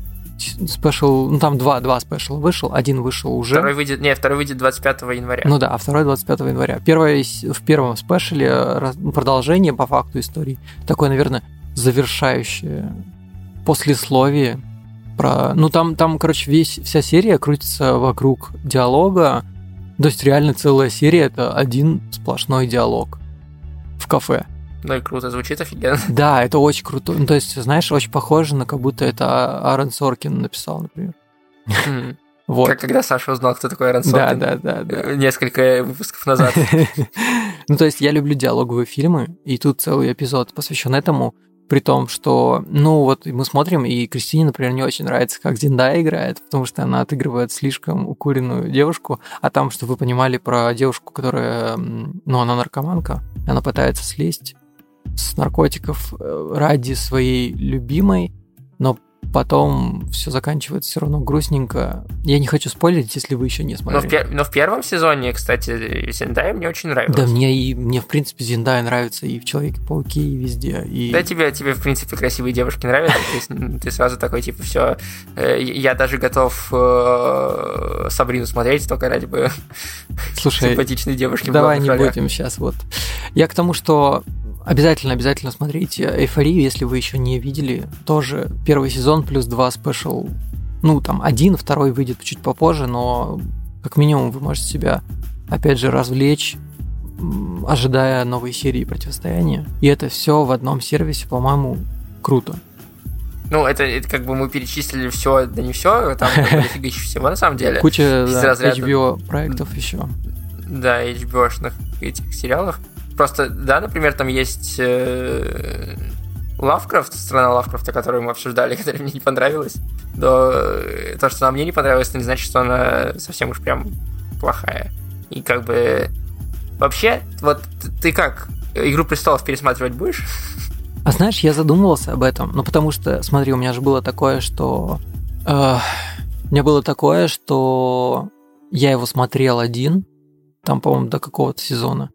спешл, ну там два, два спешла вышел, один вышел уже. Второй выйдет, не, второй выйдет 25 января. Ну да, а второй 25 января. Первое, в первом спешле продолжение по факту истории. Такое, наверное, завершающее послесловие про... Ну, там, там, короче, весь, вся серия крутится вокруг диалога. То есть, реально целая серия — это один сплошной диалог в кафе. Ну и круто, звучит офигенно. Да, это очень круто. Ну, то есть, знаешь, очень похоже на как будто это Аарон Соркин написал, например. Вот. Как когда Саша узнал, кто такой Аарон Соркин. Да, да, да. да. Несколько выпусков назад. ну, то есть, я люблю диалоговые фильмы, и тут целый эпизод посвящен этому. При том, что, ну вот мы смотрим, и Кристине, например, не очень нравится, как Зиндая играет, потому что она отыгрывает слишком укуренную девушку, а там, чтобы вы понимали про девушку, которая, ну, она наркоманка, она пытается слезть с наркотиков э, ради своей любимой, но потом все заканчивается все равно грустненько. Я не хочу спойлерить, если вы еще не смотрели. Но в, пер... но в первом сезоне, кстати, Зендая мне очень нравилась. Да, мне и мне в принципе Зендая нравится и в Человеке-пауке, и везде. И... Да, тебе, тебе в принципе красивые девушки нравятся, ты, ты сразу такой, типа, все, э, я даже готов э, Сабрину смотреть, только ради бы Слушай, симпатичной девушки. Давай не будем сейчас вот. Я к тому, что Обязательно, обязательно смотрите «Эйфорию», если вы еще не видели. Тоже первый сезон плюс два спешл. Ну, там один, второй выйдет чуть попозже, но как минимум вы можете себя, опять же, развлечь, ожидая новой серии противостояния. И это все в одном сервисе, по-моему, круто. Ну, это, это как бы мы перечислили все, да не все, там дофига еще всего на самом деле. Куча да, HBO проектов еще. Да, HBO-шных этих сериалов. Просто, да, например, там есть э, Лавкрафт, страна Лавкрафта, которую мы обсуждали, которая мне не понравилась. Но э, то, что она мне не понравилось, это не значит, что она совсем уж прям плохая. И как бы... Вообще, вот ты как, Игру престолов пересматривать будешь? А знаешь, я задумывался об этом, ну потому что, смотри, у меня же было такое, что... Э, у меня было такое, что я его смотрел один, там, по-моему, до какого-то сезона.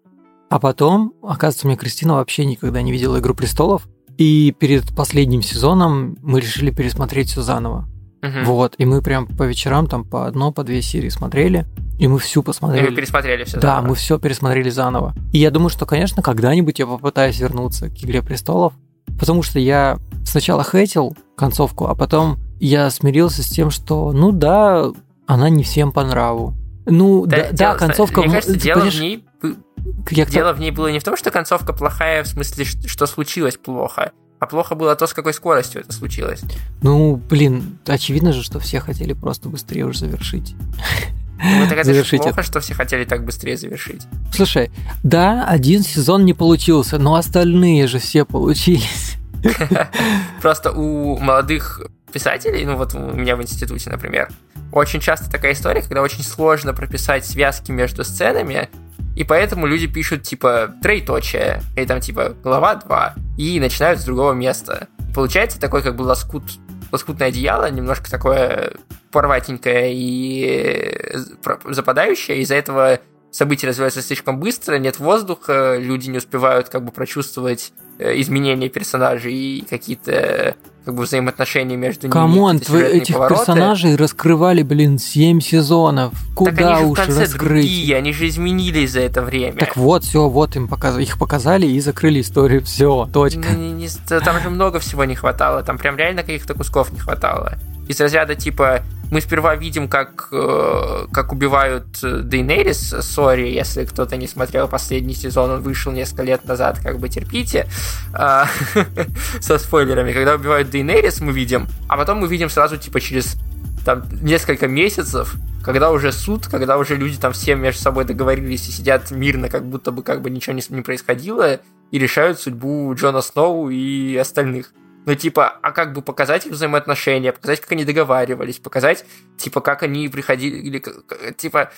А потом, оказывается, у меня Кристина вообще никогда не видела «Игру престолов», и перед последним сезоном мы решили пересмотреть все заново. Угу. Вот, и мы прям по вечерам там по одно, по две серии смотрели, и мы всю посмотрели. И мы пересмотрели все Да, заново. мы все пересмотрели заново. И я думаю, что, конечно, когда-нибудь я попытаюсь вернуться к «Игре престолов», потому что я сначала хейтил концовку, а потом я смирился с тем, что, ну да, она не всем по нраву. Ну, да, да, дело, да концовка... Мне кажется, дело в ней как Дело в ней было не в том, что концовка плохая, в смысле, что случилось плохо, а плохо было то, с какой скоростью это случилось. Ну, блин, очевидно же, что все хотели просто быстрее уже завершить. Ну, так это завершить плохо, это. что все хотели так быстрее завершить. Слушай, да, один сезон не получился, но остальные же все получились. Просто у молодых писателей, ну вот у меня в институте, например, очень часто такая история, когда очень сложно прописать связки между сценами, и поэтому люди пишут, типа, троеточие, или там, типа, глава 2, и начинают с другого места. Получается такой, как бы, лоскут, лоскутное одеяло, немножко такое порватенькое и западающее, из-за этого события развиваются слишком быстро, нет воздуха, люди не успевают как бы прочувствовать э, изменения персонажей и какие-то как бы взаимоотношения между ними. Come on, этих повороты. персонажей раскрывали, блин, 7 сезонов. Куда так они уж же в конце раскрыть? Другие, они же изменились за это время. Так вот, все, вот им показ... их показали и закрыли историю. Все, точка. Не, не, не, там же много всего не хватало, там прям реально каких-то кусков не хватало. Из разряда типа мы сперва видим, как, э, как убивают э, Дейнерис. Сори, если кто-то не смотрел последний сезон, он вышел несколько лет назад, как бы терпите. А, со спойлерами. Когда убивают Дейнерис, мы видим, а потом мы видим сразу, типа, через там несколько месяцев, когда уже суд, когда уже люди там все между собой договорились и сидят мирно, как будто бы как бы ничего не, не происходило, и решают судьбу Джона Сноу и остальных. Ну, типа, а как бы показать их взаимоотношения, показать, как они договаривались, показать, типа, как они приходили, или, типа,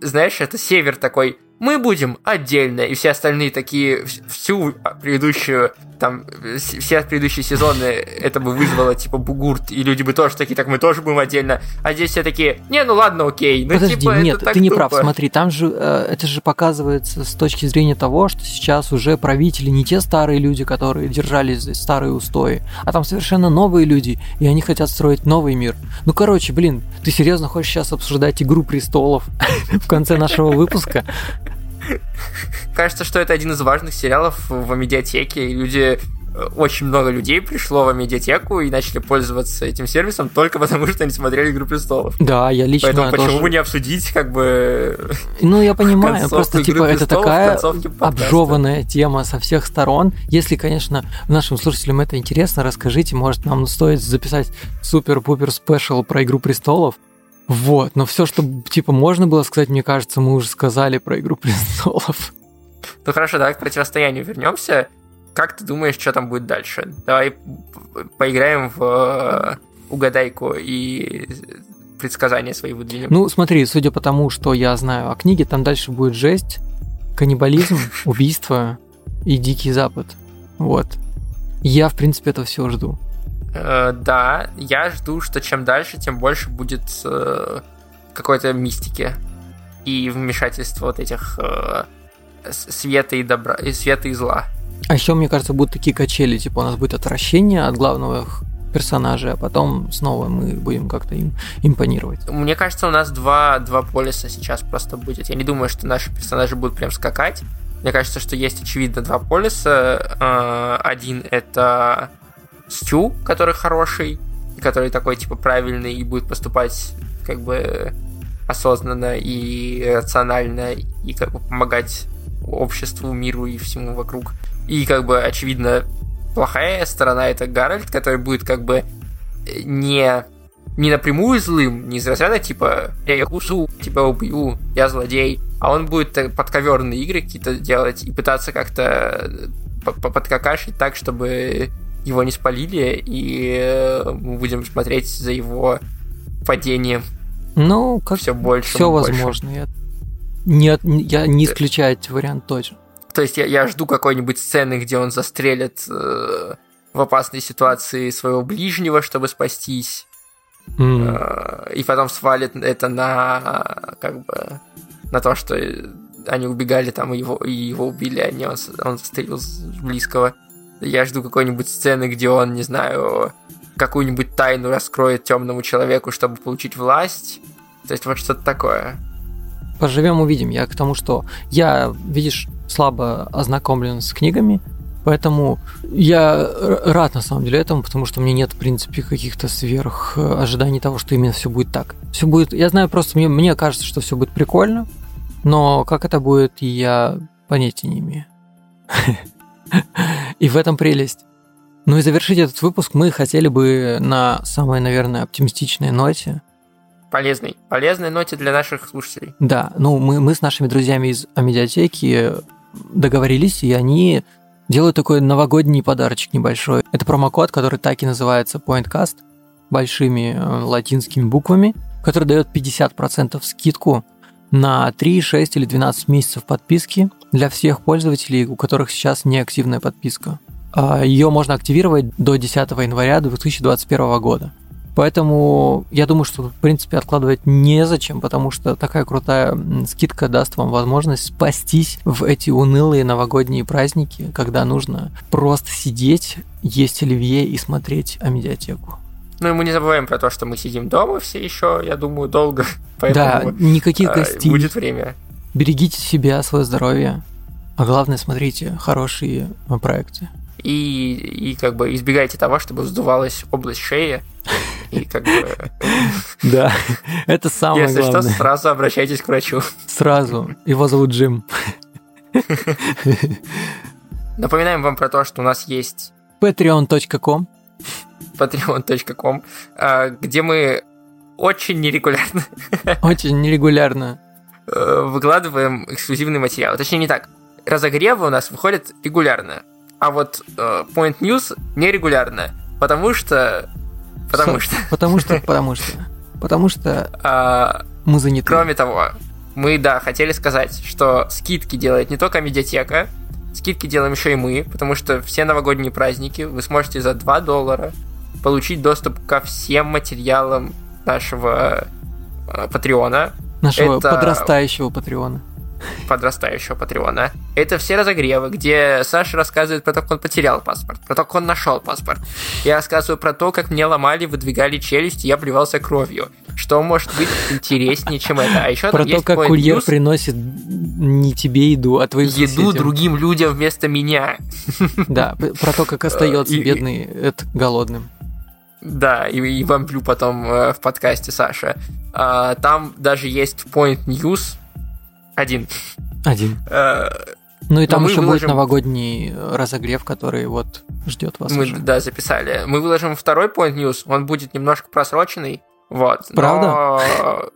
знаешь, это север такой, мы будем отдельно, и все остальные такие, всю предыдущую, там, все предыдущие сезоны это бы вызвало, типа, бугурт, и люди бы тоже такие, так мы тоже будем отдельно, а здесь все такие, не, ну ладно, окей. Ну, Подожди, типа, нет, ты не прав, смотри, там же, э, это же показывается с точки зрения того, что сейчас уже правители не те старые люди, которые держались за старые устои, а там совершенно новые люди, и они хотят строить новый мир. Ну, короче, блин, ты серьезно хочешь сейчас обсуждать «Игру престолов» в конце нашего выпуска? Кажется, что это один из важных сериалов в медиатеке, люди э, очень много людей пришло в медиатеку и начали пользоваться этим сервисом только потому, что они смотрели «Игру престолов». Да, я лично Поэтому тоже... почему бы не обсудить, как бы... Ну, я понимаю, просто, типа, это такая обжеванная тема со всех сторон. Если, конечно, нашим слушателям это интересно, расскажите, может, нам стоит записать супер-пупер спешл про «Игру престолов», вот, но все, что типа можно было сказать, мне кажется, мы уже сказали про Игру престолов. Ну хорошо, давай к противостоянию вернемся. Как ты думаешь, что там будет дальше? Давай поиграем в э, угадайку и предсказания свои выдвинем. Ну, смотри, судя по тому, что я знаю о книге, там дальше будет жесть, каннибализм, убийство и Дикий Запад. Вот. Я, в принципе, это все жду. Э, да, я жду, что чем дальше, тем больше будет э, какой-то мистики и вмешательства вот этих э, света и добра, и света и зла. А еще, мне кажется, будут такие качели, типа у нас будет отвращение от главного персонажа, а потом снова мы будем как-то им импонировать. Мне кажется, у нас два, два полиса сейчас просто будет. Я не думаю, что наши персонажи будут прям скакать. Мне кажется, что есть, очевидно, два полиса. Один — это Стю, который хороший, и который такой, типа, правильный и будет поступать, как бы, осознанно и рационально, и как бы помогать обществу, миру и всему вокруг. И как бы, очевидно, плохая сторона это Гарольд, который будет как бы не не напрямую злым, не из разряда типа «Я укушу, тебя убью, я злодей», а он будет подковерные игры какие-то делать и пытаться как-то подкакашить так, чтобы его не спалили, и э, мы будем смотреть за его падением. Ну, как все больше. Все возможно. Я не, я не исключаю этот вариант тоже. То есть я, я жду какой-нибудь сцены, где он застрелит э, в опасной ситуации своего ближнего, чтобы спастись. Mm. Э, и потом свалит это на как бы на то, что они убегали там и его, и его убили, а не он, он застрелил близкого. Я жду какой-нибудь сцены, где он, не знаю, какую-нибудь тайну раскроет темному человеку, чтобы получить власть. То есть вот что-то такое. Поживем, увидим. Я к тому, что я, видишь, слабо ознакомлен с книгами, поэтому я рад на самом деле этому, потому что мне нет, в принципе, каких-то сверх э, ожиданий того, что именно все будет так. Все будет. Я знаю просто, мне, мне кажется, что все будет прикольно, но как это будет, я понятия не имею. И в этом прелесть. Ну и завершить этот выпуск мы хотели бы на самой, наверное, оптимистичной ноте. Полезной. Полезной ноте для наших слушателей. Да, ну мы, мы с нашими друзьями из Амедиатеки договорились, и они делают такой новогодний подарочек небольшой. Это промокод, который так и называется PointCast, большими э, латинскими буквами, который дает 50% скидку на 3, 6 или 12 месяцев подписки для всех пользователей, у которых сейчас неактивная подписка. А, Ее можно активировать до 10 января 2021 года. Поэтому я думаю, что, в принципе, откладывать незачем, потому что такая крутая скидка даст вам возможность спастись в эти унылые новогодние праздники, когда нужно просто сидеть, есть оливье и смотреть медиатеку. Ну и мы не забываем про то, что мы сидим дома все еще, я думаю, долго. Поэтому, да, никаких а, гостей. Будет время. Берегите себя, свое здоровье. А главное, смотрите хорошие проекты. И, и как бы избегайте того, чтобы вздувалась область шеи. И как бы... Да, это самое Если главное. что, сразу обращайтесь к врачу. Сразу. Его зовут Джим. Напоминаем вам про то, что у нас есть patreon.com patreon.com, а, где мы очень нерегулярно очень нерегулярно выкладываем эксклюзивный материал. Точнее, не так. Разогревы у нас выходят регулярно, а вот э, Point News нерегулярно, потому что... Потому что... Потому что... Потому что... Потому что а, мы заняты. Кроме того, мы, да, хотели сказать, что скидки делает не только медиатека, скидки делаем еще и мы, потому что все новогодние праздники вы сможете за 2 доллара получить доступ ко всем материалам нашего э, Патреона. Нашего Это... подрастающего Патреона. Подрастающего Патреона. Это все разогревы, где Саша рассказывает про то, как он потерял паспорт, про то, как он нашел паспорт. Я рассказываю про то, как мне ломали, выдвигали челюсть, и я плевался кровью. Что может быть интереснее, чем это? А еще про то, как курьер news, приносит не тебе еду, а твоим Еду соседям. другим людям вместо меня. Да, про то, как остается бедный голодным. Да, и, и вамплю потом э, в подкасте Саша. А, там даже есть Point News один. Один. А, ну и там еще выложим... будет новогодний разогрев, который вот ждет вас. Мы, уже. да, записали. Мы выложим второй Point News, он будет немножко просроченный. Вот. Правда?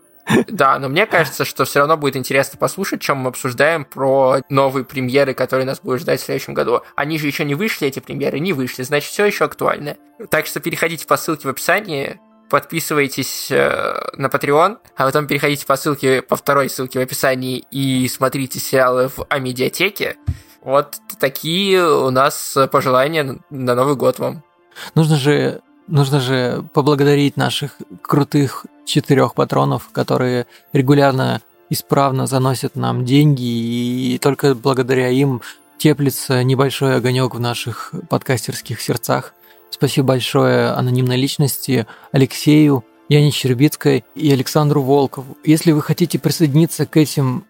Да, но мне кажется, что все равно будет интересно послушать, чем мы обсуждаем про новые премьеры, которые нас будут ждать в следующем году. Они же еще не вышли, эти премьеры, не вышли, значит, все еще актуально. Так что переходите по ссылке в описании, подписывайтесь э, на Patreon, а потом переходите по ссылке, по второй ссылке в описании и смотрите сериалы в Амедиатеке. Вот такие у нас пожелания на Новый год вам. Нужно же Нужно же поблагодарить наших крутых четырех патронов, которые регулярно исправно заносят нам деньги, и только благодаря им теплится небольшой огонек в наших подкастерских сердцах. Спасибо большое анонимной личности Алексею, Яне Щербицкой и Александру Волкову. Если вы хотите присоединиться к этим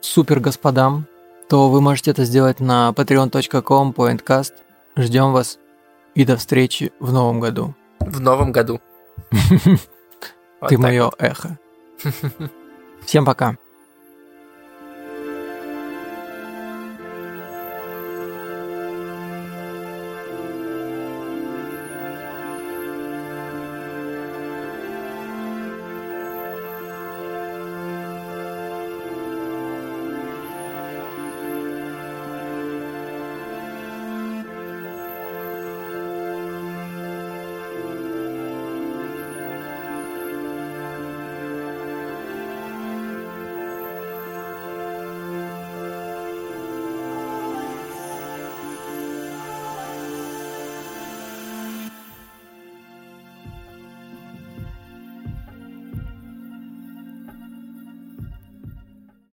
супер господам, то вы можете это сделать на patreon.com pointcast. Ждем вас и до встречи в новом году в новом году. Ты мое эхо. Всем пока.